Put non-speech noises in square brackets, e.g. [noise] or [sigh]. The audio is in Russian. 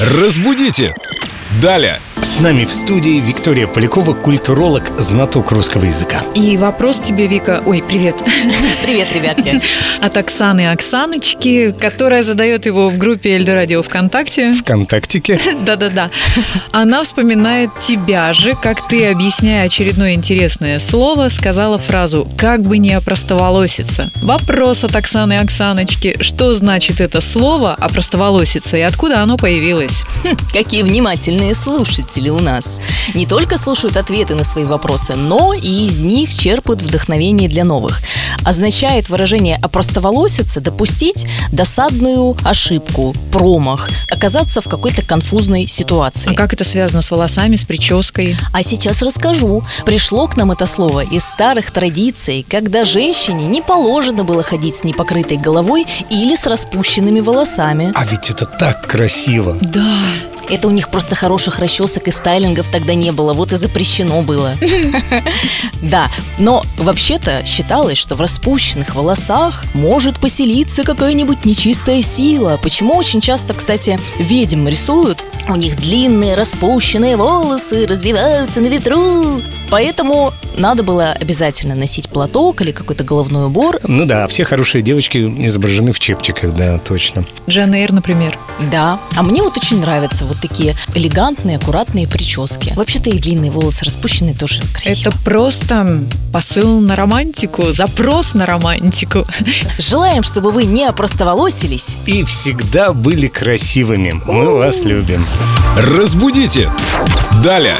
Разбудите! Далее! С нами в студии Виктория Полякова, культуролог, знаток русского языка. И вопрос тебе, Вика, ой, привет, [laughs] Привет, ребятки. от Оксаны Оксаночки, которая задает его в группе Эльдорадио ВКонтакте. Вконтактике. [laughs] Да-да-да. Она вспоминает тебя же, как ты, объясняя очередное интересное слово, сказала фразу «как бы не опростоволоситься». Вопрос от Оксаны Оксаночки. Что значит это слово «опростоволоситься» и откуда оно появилось? [laughs] Какие внимательные слушатели у нас. Не только слушают ответы на свои вопросы, но и из них черпают вдохновение для новых. Означает выражение «опростоволоситься» допустить досадную ошибку, промах, оказаться в какой-то конфузной ситуации. А как это связано с волосами, с прической? А сейчас расскажу. Пришло к нам это слово из старых традиций, когда женщине не положено было ходить с непокрытой головой или с распущенными волосами. А ведь это так красиво. Да. Это у них просто хороших расчесок и стайлингов тогда не было, вот и запрещено было. [laughs] Да, но вообще-то считалось, что в распущенных волосах может поселиться какая-нибудь нечистая сила. Почему очень часто, кстати, ведьм рисуют? У них длинные распущенные волосы развиваются на ветру. Поэтому надо было обязательно носить платок или какой-то головной убор. Ну да, все хорошие девочки изображены в чепчиках, да, точно. Джен Эйр, например. Да, а мне вот очень нравятся вот такие элегантные, аккуратные прически. Вообще-то и длинные волосы распущенные тоже красиво. Это просто посыл на романтику, запрос на романтику. Желаем, чтобы вы не опростоволосились. И всегда были красивыми. Мы вас любим. Разбудите! Далее!